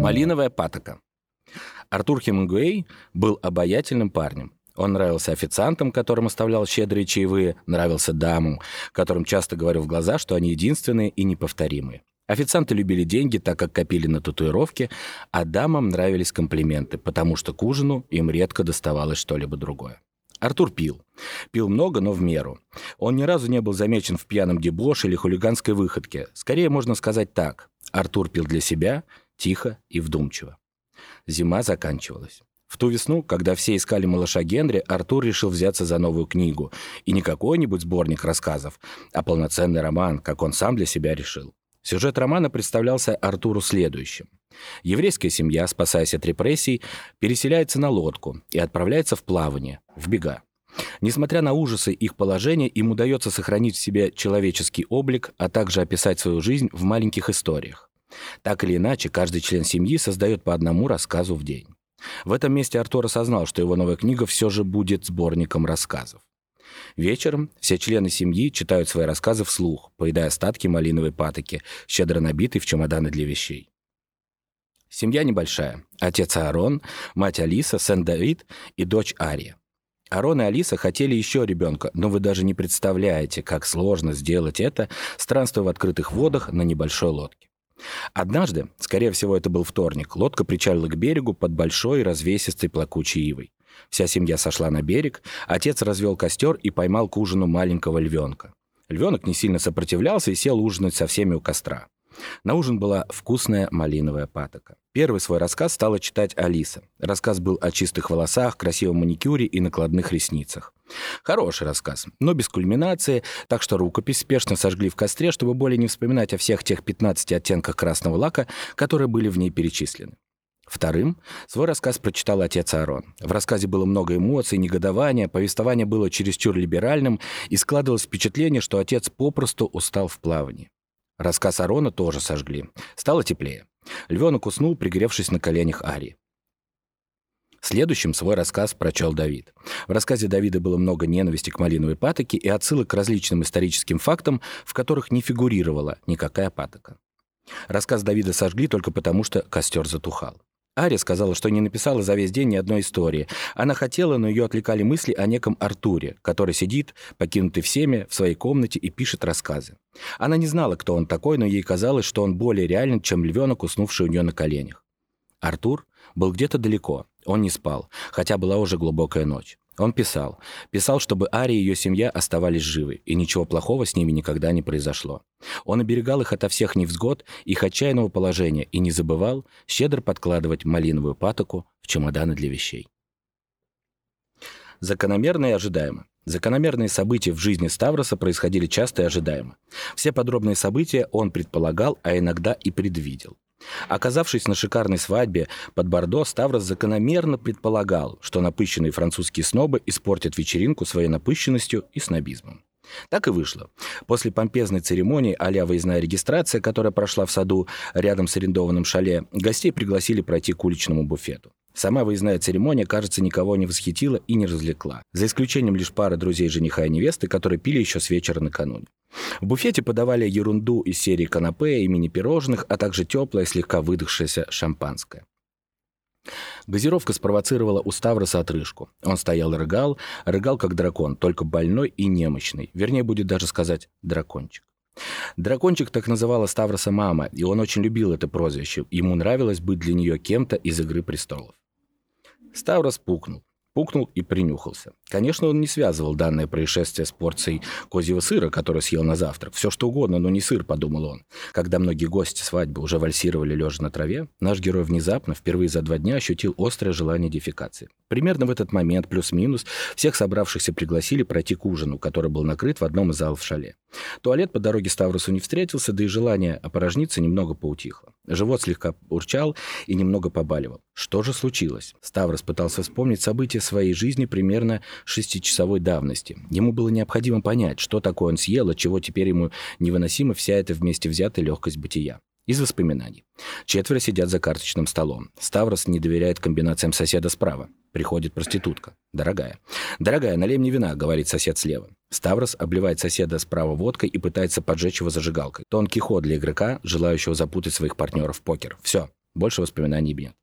Малиновая патока. Артур Хемингуэй был обаятельным парнем. Он нравился официантам, которым оставлял щедрые чаевые, нравился дамам, которым часто говорил в глаза, что они единственные и неповторимые. Официанты любили деньги, так как копили на татуировки, а дамам нравились комплименты, потому что к ужину им редко доставалось что-либо другое. Артур пил. Пил много, но в меру. Он ни разу не был замечен в пьяном дебоше или хулиганской выходке. Скорее можно сказать так. Артур пил для себя, тихо и вдумчиво. Зима заканчивалась. В ту весну, когда все искали малыша Генри, Артур решил взяться за новую книгу. И не какой-нибудь сборник рассказов, а полноценный роман, как он сам для себя решил. Сюжет романа представлялся Артуру следующим. Еврейская семья, спасаясь от репрессий, переселяется на лодку и отправляется в плавание, в бега. Несмотря на ужасы их положения, им удается сохранить в себе человеческий облик, а также описать свою жизнь в маленьких историях. Так или иначе, каждый член семьи создает по одному рассказу в день. В этом месте Артур осознал, что его новая книга все же будет сборником рассказов. Вечером все члены семьи читают свои рассказы вслух, поедая остатки малиновой патоки, щедро набитой в чемоданы для вещей. Семья небольшая. Отец Аарон, мать Алиса, сын Давид и дочь Ария. Арон и Алиса хотели еще ребенка, но вы даже не представляете, как сложно сделать это, странствуя в открытых водах на небольшой лодке. Однажды, скорее всего, это был вторник, лодка причалила к берегу под большой развесистой плакучей ивой. Вся семья сошла на берег, отец развел костер и поймал к ужину маленького львенка. Львенок не сильно сопротивлялся и сел ужинать со всеми у костра. На ужин была вкусная малиновая патока. Первый свой рассказ стала читать Алиса. Рассказ был о чистых волосах, красивом маникюре и накладных ресницах. Хороший рассказ, но без кульминации, так что рукопись спешно сожгли в костре, чтобы более не вспоминать о всех тех 15 оттенках красного лака, которые были в ней перечислены. Вторым свой рассказ прочитал отец Аарон. В рассказе было много эмоций, негодования, повествование было чересчур либеральным, и складывалось впечатление, что отец попросту устал в плавании. Рассказ Арона тоже сожгли. Стало теплее. Львенок уснул, пригревшись на коленях Арии. Следующим свой рассказ прочел Давид. В рассказе Давида было много ненависти к малиновой патоке и отсылок к различным историческим фактам, в которых не фигурировала никакая патока. Рассказ Давида сожгли только потому, что костер затухал. Ария сказала, что не написала за весь день ни одной истории. Она хотела, но ее отвлекали мысли о неком Артуре, который сидит, покинутый всеми, в своей комнате и пишет рассказы. Она не знала, кто он такой, но ей казалось, что он более реален, чем львенок, уснувший у нее на коленях. Артур был где-то далеко, он не спал, хотя была уже глубокая ночь. Он писал. Писал, чтобы Ария и ее семья оставались живы, и ничего плохого с ними никогда не произошло. Он оберегал их ото всех невзгод, их отчаянного положения, и не забывал щедро подкладывать малиновую патоку в чемоданы для вещей. Закономерно и ожидаемо. Закономерные события в жизни Ставроса происходили часто и ожидаемо. Все подробные события он предполагал, а иногда и предвидел. Оказавшись на шикарной свадьбе под Бордо, Ставрос закономерно предполагал, что напыщенные французские снобы испортят вечеринку своей напыщенностью и снобизмом. Так и вышло. После помпезной церемонии а выездная регистрация, которая прошла в саду рядом с арендованным шале, гостей пригласили пройти к уличному буфету. Сама выездная церемония, кажется, никого не восхитила и не развлекла, за исключением лишь пары друзей жениха и невесты, которые пили еще с вечера накануне. В буфете подавали ерунду из серии канапе и мини-пирожных, а также теплое, слегка выдохшееся шампанское. Газировка спровоцировала у Ставроса отрыжку. Он стоял и рыгал, рыгал как дракон, только больной и немощный. Вернее, будет даже сказать «дракончик». Дракончик так называла Ставроса мама, и он очень любил это прозвище. Ему нравилось быть для нее кем-то из «Игры престолов». Ставрос пукнул. Пукнул и принюхался. Конечно, он не связывал данное происшествие с порцией козьего сыра, который съел на завтрак. Все что угодно, но не сыр, подумал он. Когда многие гости свадьбы уже вальсировали лежа на траве, наш герой внезапно, впервые за два дня, ощутил острое желание дефекации. Примерно в этот момент, плюс-минус, всех собравшихся пригласили пройти к ужину, который был накрыт в одном из залов в шале. Туалет по дороге Ставросу не встретился, да и желание опорожниться немного поутихло. Живот слегка урчал и немного побаливал. Что же случилось? Ставрос пытался вспомнить события своей жизни примерно шестичасовой давности. Ему было необходимо понять, что такое он съел, от чего теперь ему невыносима вся эта вместе взятая легкость бытия. Из воспоминаний. Четверо сидят за карточным столом. Ставрос не доверяет комбинациям соседа справа. Приходит проститутка. Дорогая. «Дорогая, налей мне вина», — говорит сосед слева. Ставрос обливает соседа справа водкой и пытается поджечь его зажигалкой. Тонкий ход для игрока, желающего запутать своих партнеров в покер. Все. Больше воспоминаний нет.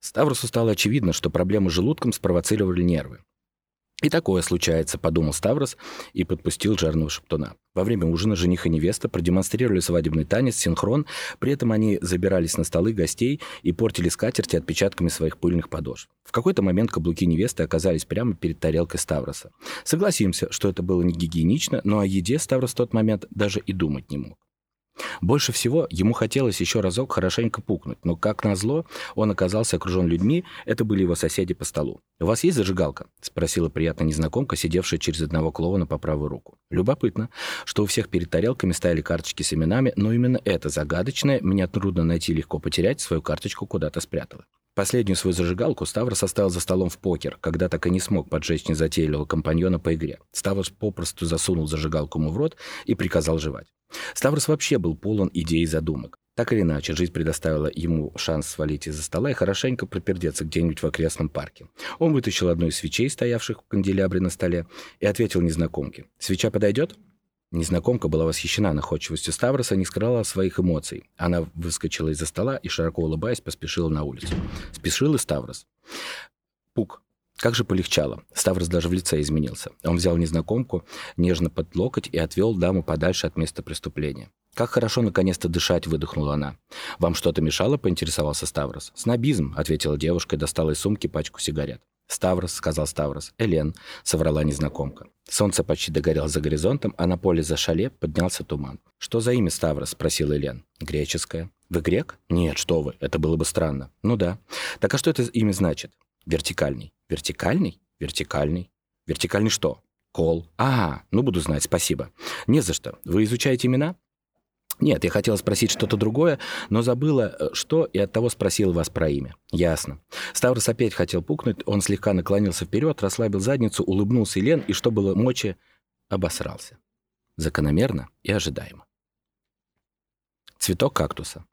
Ставросу стало очевидно, что проблемы с желудком спровоцировали нервы. И такое случается, подумал Ставрос и подпустил жарного шептуна. Во время ужина жених и невеста продемонстрировали свадебный танец, синхрон, при этом они забирались на столы гостей и портили скатерти отпечатками своих пыльных подошв. В какой-то момент каблуки невесты оказались прямо перед тарелкой Ставроса. Согласимся, что это было не гигиенично, но о еде Ставрос в тот момент даже и думать не мог. Больше всего ему хотелось еще разок хорошенько пукнуть, но, как назло, он оказался окружен людьми, это были его соседи по столу. «У вас есть зажигалка?» — спросила приятная незнакомка, сидевшая через одного клоуна по правую руку. Любопытно, что у всех перед тарелками стояли карточки с именами, но именно это загадочное, меня трудно найти, легко потерять, свою карточку куда-то спрятала. Последнюю свою зажигалку Ставрос оставил за столом в покер, когда так и не смог поджечь незатейливого компаньона по игре. Ставрос попросту засунул зажигалку ему в рот и приказал жевать. Ставрос вообще был полон идей и задумок. Так или иначе, жизнь предоставила ему шанс свалить из-за стола и хорошенько пропердеться где-нибудь в окрестном парке. Он вытащил одну из свечей, стоявших в канделябре на столе, и ответил незнакомке. «Свеча подойдет?» Незнакомка была восхищена находчивостью Ставроса, не скрывала своих эмоций. Она выскочила из-за стола и, широко улыбаясь, поспешила на улицу. Спешил и Ставрос. Пук. Как же полегчало. Ставрос даже в лице изменился. Он взял незнакомку нежно под локоть и отвел даму подальше от места преступления. «Как хорошо наконец-то дышать», — выдохнула она. «Вам что-то мешало?» — поинтересовался Ставрос. «Снобизм», — ответила девушка и достала из сумки пачку сигарет. «Ставрос», — сказал Ставрос. «Элен», — соврала незнакомка. Солнце почти догорело за горизонтом, а на поле за шале поднялся туман. «Что за имя Ставрос?» — спросил Элен. «Греческое». «Вы грек?» «Нет, что вы, это было бы странно». «Ну да». «Так а что это имя значит?» «Вертикальный». «Вертикальный?» «Вертикальный». «Вертикальный что?» «Кол». «А, ну буду знать, спасибо». «Не за что. Вы изучаете имена?» Нет, я хотела спросить что-то другое, но забыла, э, что, и оттого спросила вас про имя. Ясно. Ставрос опять хотел пукнуть, он слегка наклонился вперед, расслабил задницу, улыбнулся Елен и, что было мочи, обосрался. Закономерно и ожидаемо. Цветок кактуса.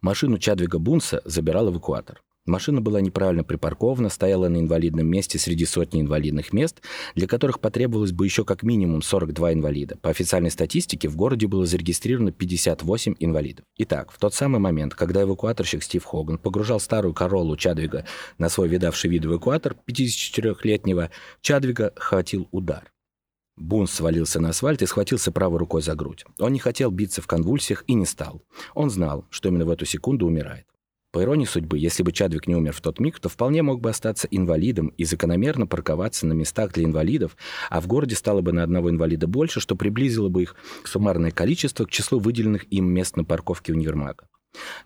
Машину Чадвига Бунса забирал эвакуатор. Машина была неправильно припаркована, стояла на инвалидном месте среди сотни инвалидных мест, для которых потребовалось бы еще как минимум 42 инвалида. По официальной статистике в городе было зарегистрировано 58 инвалидов. Итак, в тот самый момент, когда эвакуаторщик Стив Хоган погружал старую Короллу Чадвига на свой видавший вид эвакуатор 54-летнего, Чадвига хватил удар. Бунс свалился на асфальт и схватился правой рукой за грудь. Он не хотел биться в конвульсиях и не стал. Он знал, что именно в эту секунду умирает. По иронии судьбы, если бы Чадвик не умер в тот миг, то вполне мог бы остаться инвалидом и закономерно парковаться на местах для инвалидов, а в городе стало бы на одного инвалида больше, что приблизило бы их суммарное количество к числу выделенных им мест на парковке универмага.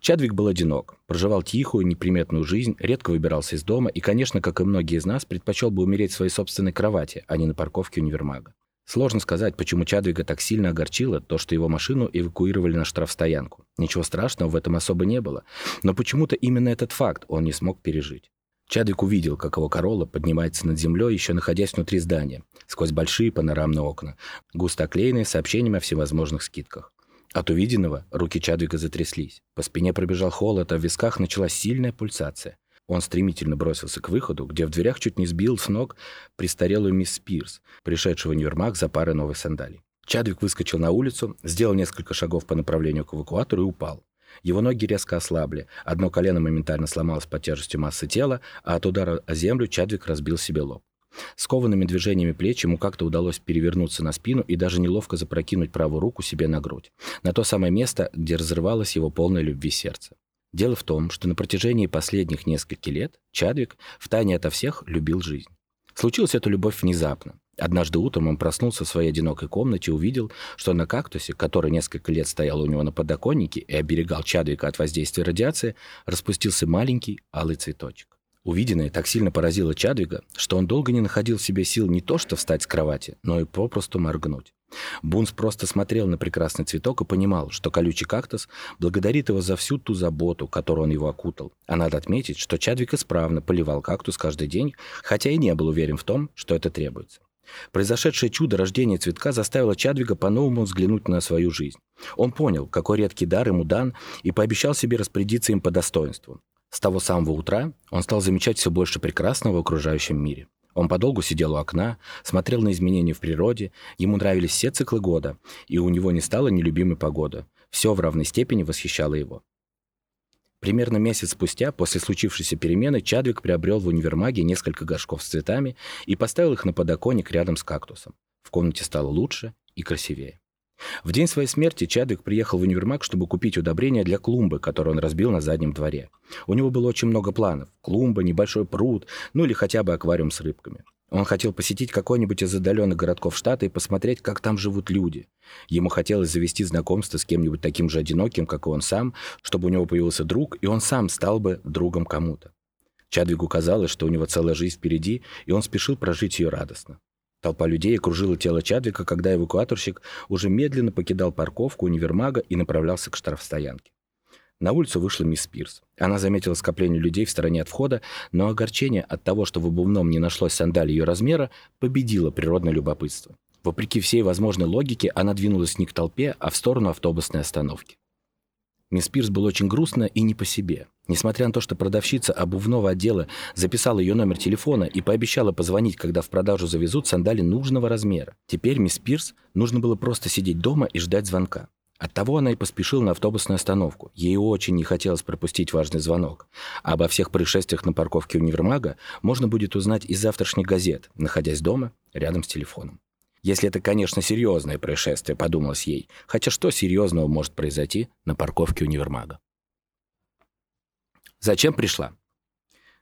Чадвик был одинок, проживал тихую, неприметную жизнь, редко выбирался из дома и, конечно, как и многие из нас, предпочел бы умереть в своей собственной кровати, а не на парковке универмага. Сложно сказать, почему Чадвига так сильно огорчило то, что его машину эвакуировали на штрафстоянку. Ничего страшного в этом особо не было. Но почему-то именно этот факт он не смог пережить. Чадвик увидел, как его Королла поднимается над землей, еще находясь внутри здания, сквозь большие панорамные окна, густо оклеенные сообщениями о всевозможных скидках. От увиденного руки Чадвига затряслись. По спине пробежал холод, а в висках началась сильная пульсация. Он стремительно бросился к выходу, где в дверях чуть не сбил с ног престарелую мисс Спирс, пришедшего в универмаг за парой новых сандалий. Чадвик выскочил на улицу, сделал несколько шагов по направлению к эвакуатору и упал. Его ноги резко ослабли, одно колено моментально сломалось под тяжестью массы тела, а от удара о землю Чадвик разбил себе лоб. Скованными движениями плеч ему как-то удалось перевернуться на спину и даже неловко запрокинуть правую руку себе на грудь, на то самое место, где разрывалось его полное любви сердце. Дело в том, что на протяжении последних нескольких лет Чадвик втайне ото всех любил жизнь. Случилась эта любовь внезапно. Однажды утром он проснулся в своей одинокой комнате и увидел, что на кактусе, который несколько лет стоял у него на подоконнике и оберегал Чадвика от воздействия радиации, распустился маленький алый цветочек. Увиденное так сильно поразило Чадвига, что он долго не находил в себе сил не то что встать с кровати, но и попросту моргнуть. Бунс просто смотрел на прекрасный цветок и понимал, что колючий кактус благодарит его за всю ту заботу, которую он его окутал. А надо отметить, что Чадвик исправно поливал кактус каждый день, хотя и не был уверен в том, что это требуется. Произошедшее чудо рождения цветка заставило Чадвига по-новому взглянуть на свою жизнь. Он понял, какой редкий дар ему дан, и пообещал себе распорядиться им по достоинству. С того самого утра он стал замечать все больше прекрасного в окружающем мире. Он подолгу сидел у окна, смотрел на изменения в природе, ему нравились все циклы года, и у него не стало нелюбимой погоды. Все в равной степени восхищало его. Примерно месяц спустя, после случившейся перемены, Чадвик приобрел в универмаге несколько горшков с цветами и поставил их на подоконник рядом с кактусом. В комнате стало лучше и красивее. В день своей смерти Чадвик приехал в универмаг, чтобы купить удобрения для клумбы, которую он разбил на заднем дворе. У него было очень много планов. Клумба, небольшой пруд, ну или хотя бы аквариум с рыбками. Он хотел посетить какой-нибудь из отдаленных городков штата и посмотреть, как там живут люди. Ему хотелось завести знакомство с кем-нибудь таким же одиноким, как и он сам, чтобы у него появился друг, и он сам стал бы другом кому-то. Чадвигу казалось, что у него целая жизнь впереди, и он спешил прожить ее радостно. Толпа людей окружила тело Чадвика, когда эвакуаторщик уже медленно покидал парковку универмага и направлялся к штрафстоянке. На улицу вышла мисс Пирс. Она заметила скопление людей в стороне от входа, но огорчение от того, что в обувном не нашлось сандалий ее размера, победило природное любопытство. Вопреки всей возможной логике, она двинулась не к толпе, а в сторону автобусной остановки. Мисс Пирс был очень грустно и не по себе. Несмотря на то, что продавщица обувного отдела записала ее номер телефона и пообещала позвонить, когда в продажу завезут сандали нужного размера, теперь мисс Пирс нужно было просто сидеть дома и ждать звонка. Оттого она и поспешила на автобусную остановку. Ей очень не хотелось пропустить важный звонок. А обо всех происшествиях на парковке универмага можно будет узнать из завтрашних газет, находясь дома рядом с телефоном. Если это, конечно, серьезное происшествие, подумалось ей. Хотя что серьезного может произойти на парковке универмага? Зачем пришла?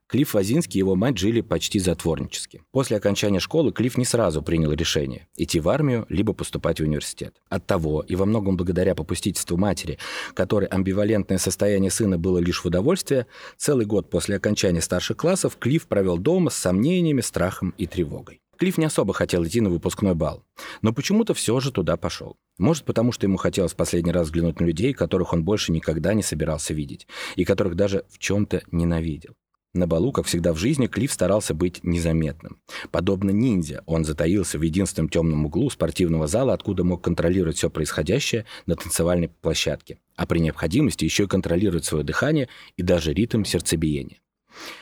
Клифф Вазинский и его мать жили почти затворнически. После окончания школы Клифф не сразу принял решение – идти в армию, либо поступать в университет. Оттого, и во многом благодаря попустительству матери, которой амбивалентное состояние сына было лишь в удовольствие, целый год после окончания старших классов Клифф провел дома с сомнениями, страхом и тревогой. Клифф не особо хотел идти на выпускной бал, но почему-то все же туда пошел. Может, потому что ему хотелось последний раз взглянуть на людей, которых он больше никогда не собирался видеть, и которых даже в чем-то ненавидел. На балу, как всегда в жизни, Клифф старался быть незаметным. Подобно ниндзя, он затаился в единственном темном углу спортивного зала, откуда мог контролировать все происходящее на танцевальной площадке, а при необходимости еще и контролировать свое дыхание и даже ритм сердцебиения.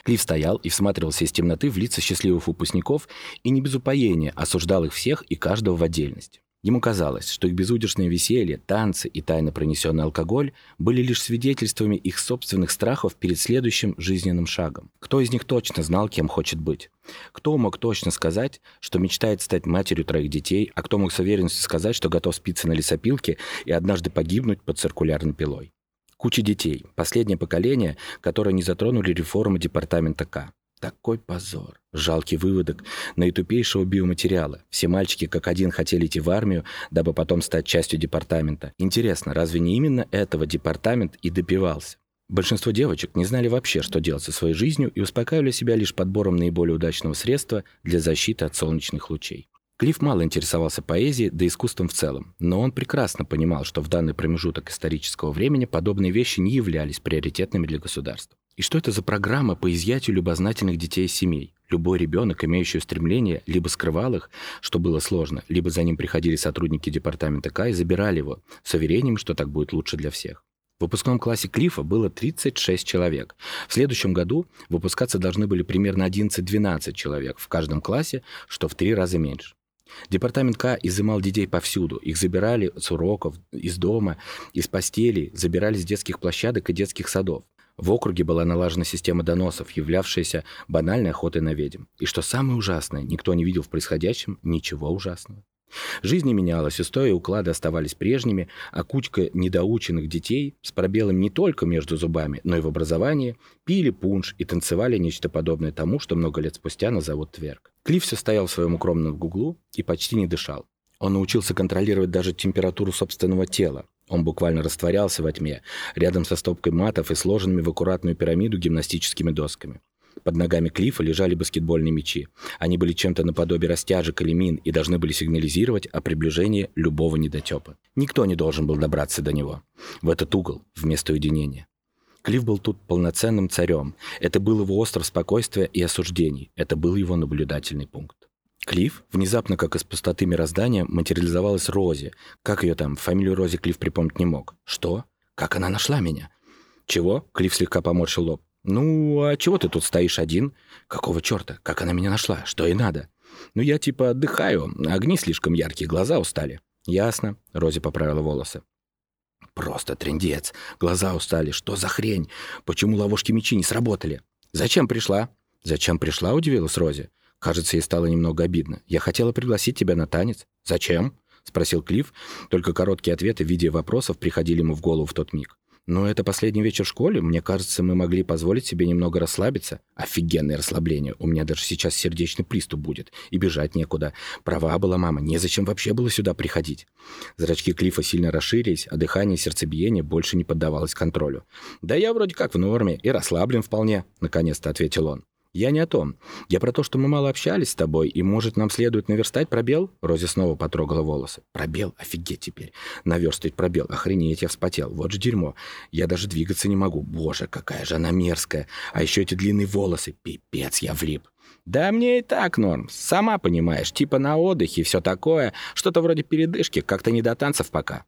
Клифф стоял и всматривался из темноты в лица счастливых выпускников и не без упоения осуждал их всех и каждого в отдельности. Ему казалось, что их безудержное веселье, танцы и тайно пронесенный алкоголь были лишь свидетельствами их собственных страхов перед следующим жизненным шагом. Кто из них точно знал, кем хочет быть? Кто мог точно сказать, что мечтает стать матерью троих детей, а кто мог с уверенностью сказать, что готов спиться на лесопилке и однажды погибнуть под циркулярной пилой? Куча детей, последнее поколение, которое не затронули реформы департамента К. Такой позор. Жалкий выводок наитупейшего биоматериала. Все мальчики как один хотели идти в армию, дабы потом стать частью департамента. Интересно, разве не именно этого департамент и добивался? Большинство девочек не знали вообще, что делать со своей жизнью и успокаивали себя лишь подбором наиболее удачного средства для защиты от солнечных лучей. Клифф мало интересовался поэзией, да искусством в целом, но он прекрасно понимал, что в данный промежуток исторического времени подобные вещи не являлись приоритетными для государства. И что это за программа по изъятию любознательных детей из семей? Любой ребенок, имеющий стремление, либо скрывал их, что было сложно, либо за ним приходили сотрудники департамента К и забирали его, с уверением, что так будет лучше для всех. В выпускном классе Клифа было 36 человек. В следующем году выпускаться должны были примерно 11-12 человек в каждом классе, что в три раза меньше. Департамент К изымал детей повсюду. Их забирали с уроков, из дома, из постелей, забирали с детских площадок и детских садов. В округе была налажена система доносов, являвшаяся банальной охотой на ведьм. И что самое ужасное, никто не видел в происходящем ничего ужасного. Жизнь не менялась, и уклады оставались прежними, а кучка недоученных детей с пробелами не только между зубами, но и в образовании пили пунш и танцевали нечто подобное тому, что много лет спустя назовут тверк. Клифф все стоял в своем укромном углу и почти не дышал. Он научился контролировать даже температуру собственного тела, он буквально растворялся во тьме, рядом со стопкой матов и сложенными в аккуратную пирамиду гимнастическими досками. Под ногами Клифа лежали баскетбольные мячи. Они были чем-то наподобие растяжек или мин и должны были сигнализировать о приближении любого недотепа. Никто не должен был добраться до него. В этот угол, вместо уединения. Клифф был тут полноценным царем. Это был его остров спокойствия и осуждений. Это был его наблюдательный пункт. Клифф, внезапно, как из пустоты мироздания, материализовалась Рози. Как ее там? Фамилию Рози Клифф припомнить не мог. Что? Как она нашла меня? Чего? Клифф слегка поморщил лоб. Ну, а чего ты тут стоишь один? Какого черта? Как она меня нашла? Что ей надо? Ну, я типа отдыхаю. Огни слишком яркие, глаза устали. Ясно. Рози поправила волосы. Просто трендец. Глаза устали. Что за хрень? Почему ловушки мечи не сработали? Зачем пришла? Зачем пришла, удивилась Рози. Кажется, ей стало немного обидно. Я хотела пригласить тебя на танец. Зачем? Спросил Клифф. Только короткие ответы в виде вопросов приходили ему в голову в тот миг. Но это последний вечер в школе. Мне кажется, мы могли позволить себе немного расслабиться. Офигенное расслабление. У меня даже сейчас сердечный приступ будет. И бежать некуда. Права была мама. Незачем вообще было сюда приходить. Зрачки Клифа сильно расширились, а дыхание и сердцебиение больше не поддавалось контролю. «Да я вроде как в норме и расслаблен вполне», — наконец-то ответил он. «Я не о том. Я про то, что мы мало общались с тобой, и, может, нам следует наверстать пробел?» Рози снова потрогала волосы. «Пробел? Офигеть теперь. Наверстать пробел. Охренеть, я вспотел. Вот же дерьмо. Я даже двигаться не могу. Боже, какая же она мерзкая. А еще эти длинные волосы. Пипец, я влип». «Да мне и так норм. Сама понимаешь, типа на отдыхе все такое. Что-то вроде передышки, как-то не до танцев пока».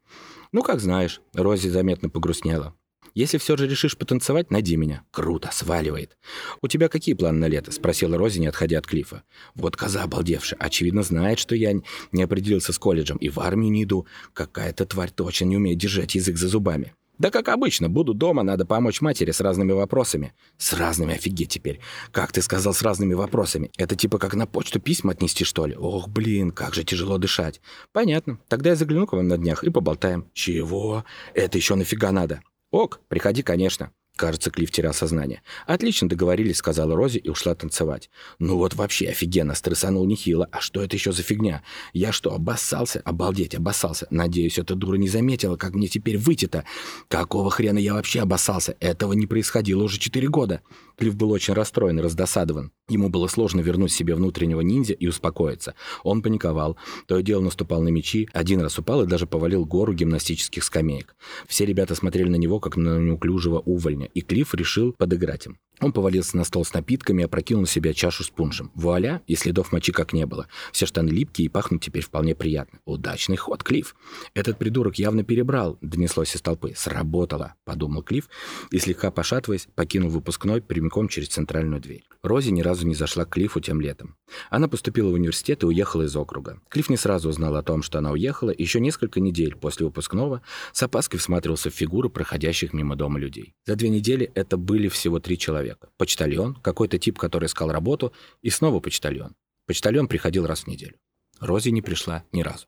«Ну, как знаешь». Рози заметно погрустнела. Если все же решишь потанцевать, найди меня. Круто, сваливает. У тебя какие планы на лето? Спросила Рози, не отходя от Клифа. Вот коза обалдевшая. Очевидно, знает, что я не определился с колледжем и в армию не иду. Какая-то тварь точно не умеет держать язык за зубами. Да как обычно, буду дома, надо помочь матери с разными вопросами. С разными, офигеть теперь. Как ты сказал, с разными вопросами? Это типа как на почту письма отнести, что ли? Ох, блин, как же тяжело дышать. Понятно. Тогда я загляну к вам на днях и поболтаем. Чего? Это еще нафига надо? «Ок, приходи, конечно». Кажется, Клифф терял сознание. «Отлично договорились», — сказала Рози и ушла танцевать. «Ну вот вообще офигенно, стрессанул нехило. А что это еще за фигня? Я что, обоссался? Обалдеть, обоссался. Надеюсь, эта дура не заметила, как мне теперь выйти-то. Какого хрена я вообще обоссался? Этого не происходило уже четыре года». Клифф был очень расстроен и раздосадован. Ему было сложно вернуть себе внутреннего ниндзя и успокоиться. Он паниковал. То и дело наступал на мечи, один раз упал и даже повалил гору гимнастических скамеек. Все ребята смотрели на него, как на неуклюжего увольня, и Клифф решил подыграть им. Он повалился на стол с напитками и опрокинул на себя чашу с пуншем. Вуаля, и следов мочи как не было. Все штаны липкие и пахнут теперь вполне приятно. Удачный ход, Клифф. Этот придурок явно перебрал, донеслось из толпы. Сработало, подумал Клифф и, слегка пошатываясь, покинул выпускной прямиком через центральную дверь. Рози ни разу не зашла к Клиффу тем летом. Она поступила в университет и уехала из округа. Клифф не сразу узнал о том, что она уехала, и еще несколько недель после выпускного с опаской всматривался в фигуры проходящих мимо дома людей. За две недели это были всего три человека. Почтальон, какой-то тип, который искал работу, и снова почтальон. Почтальон приходил раз в неделю. Рози не пришла ни разу.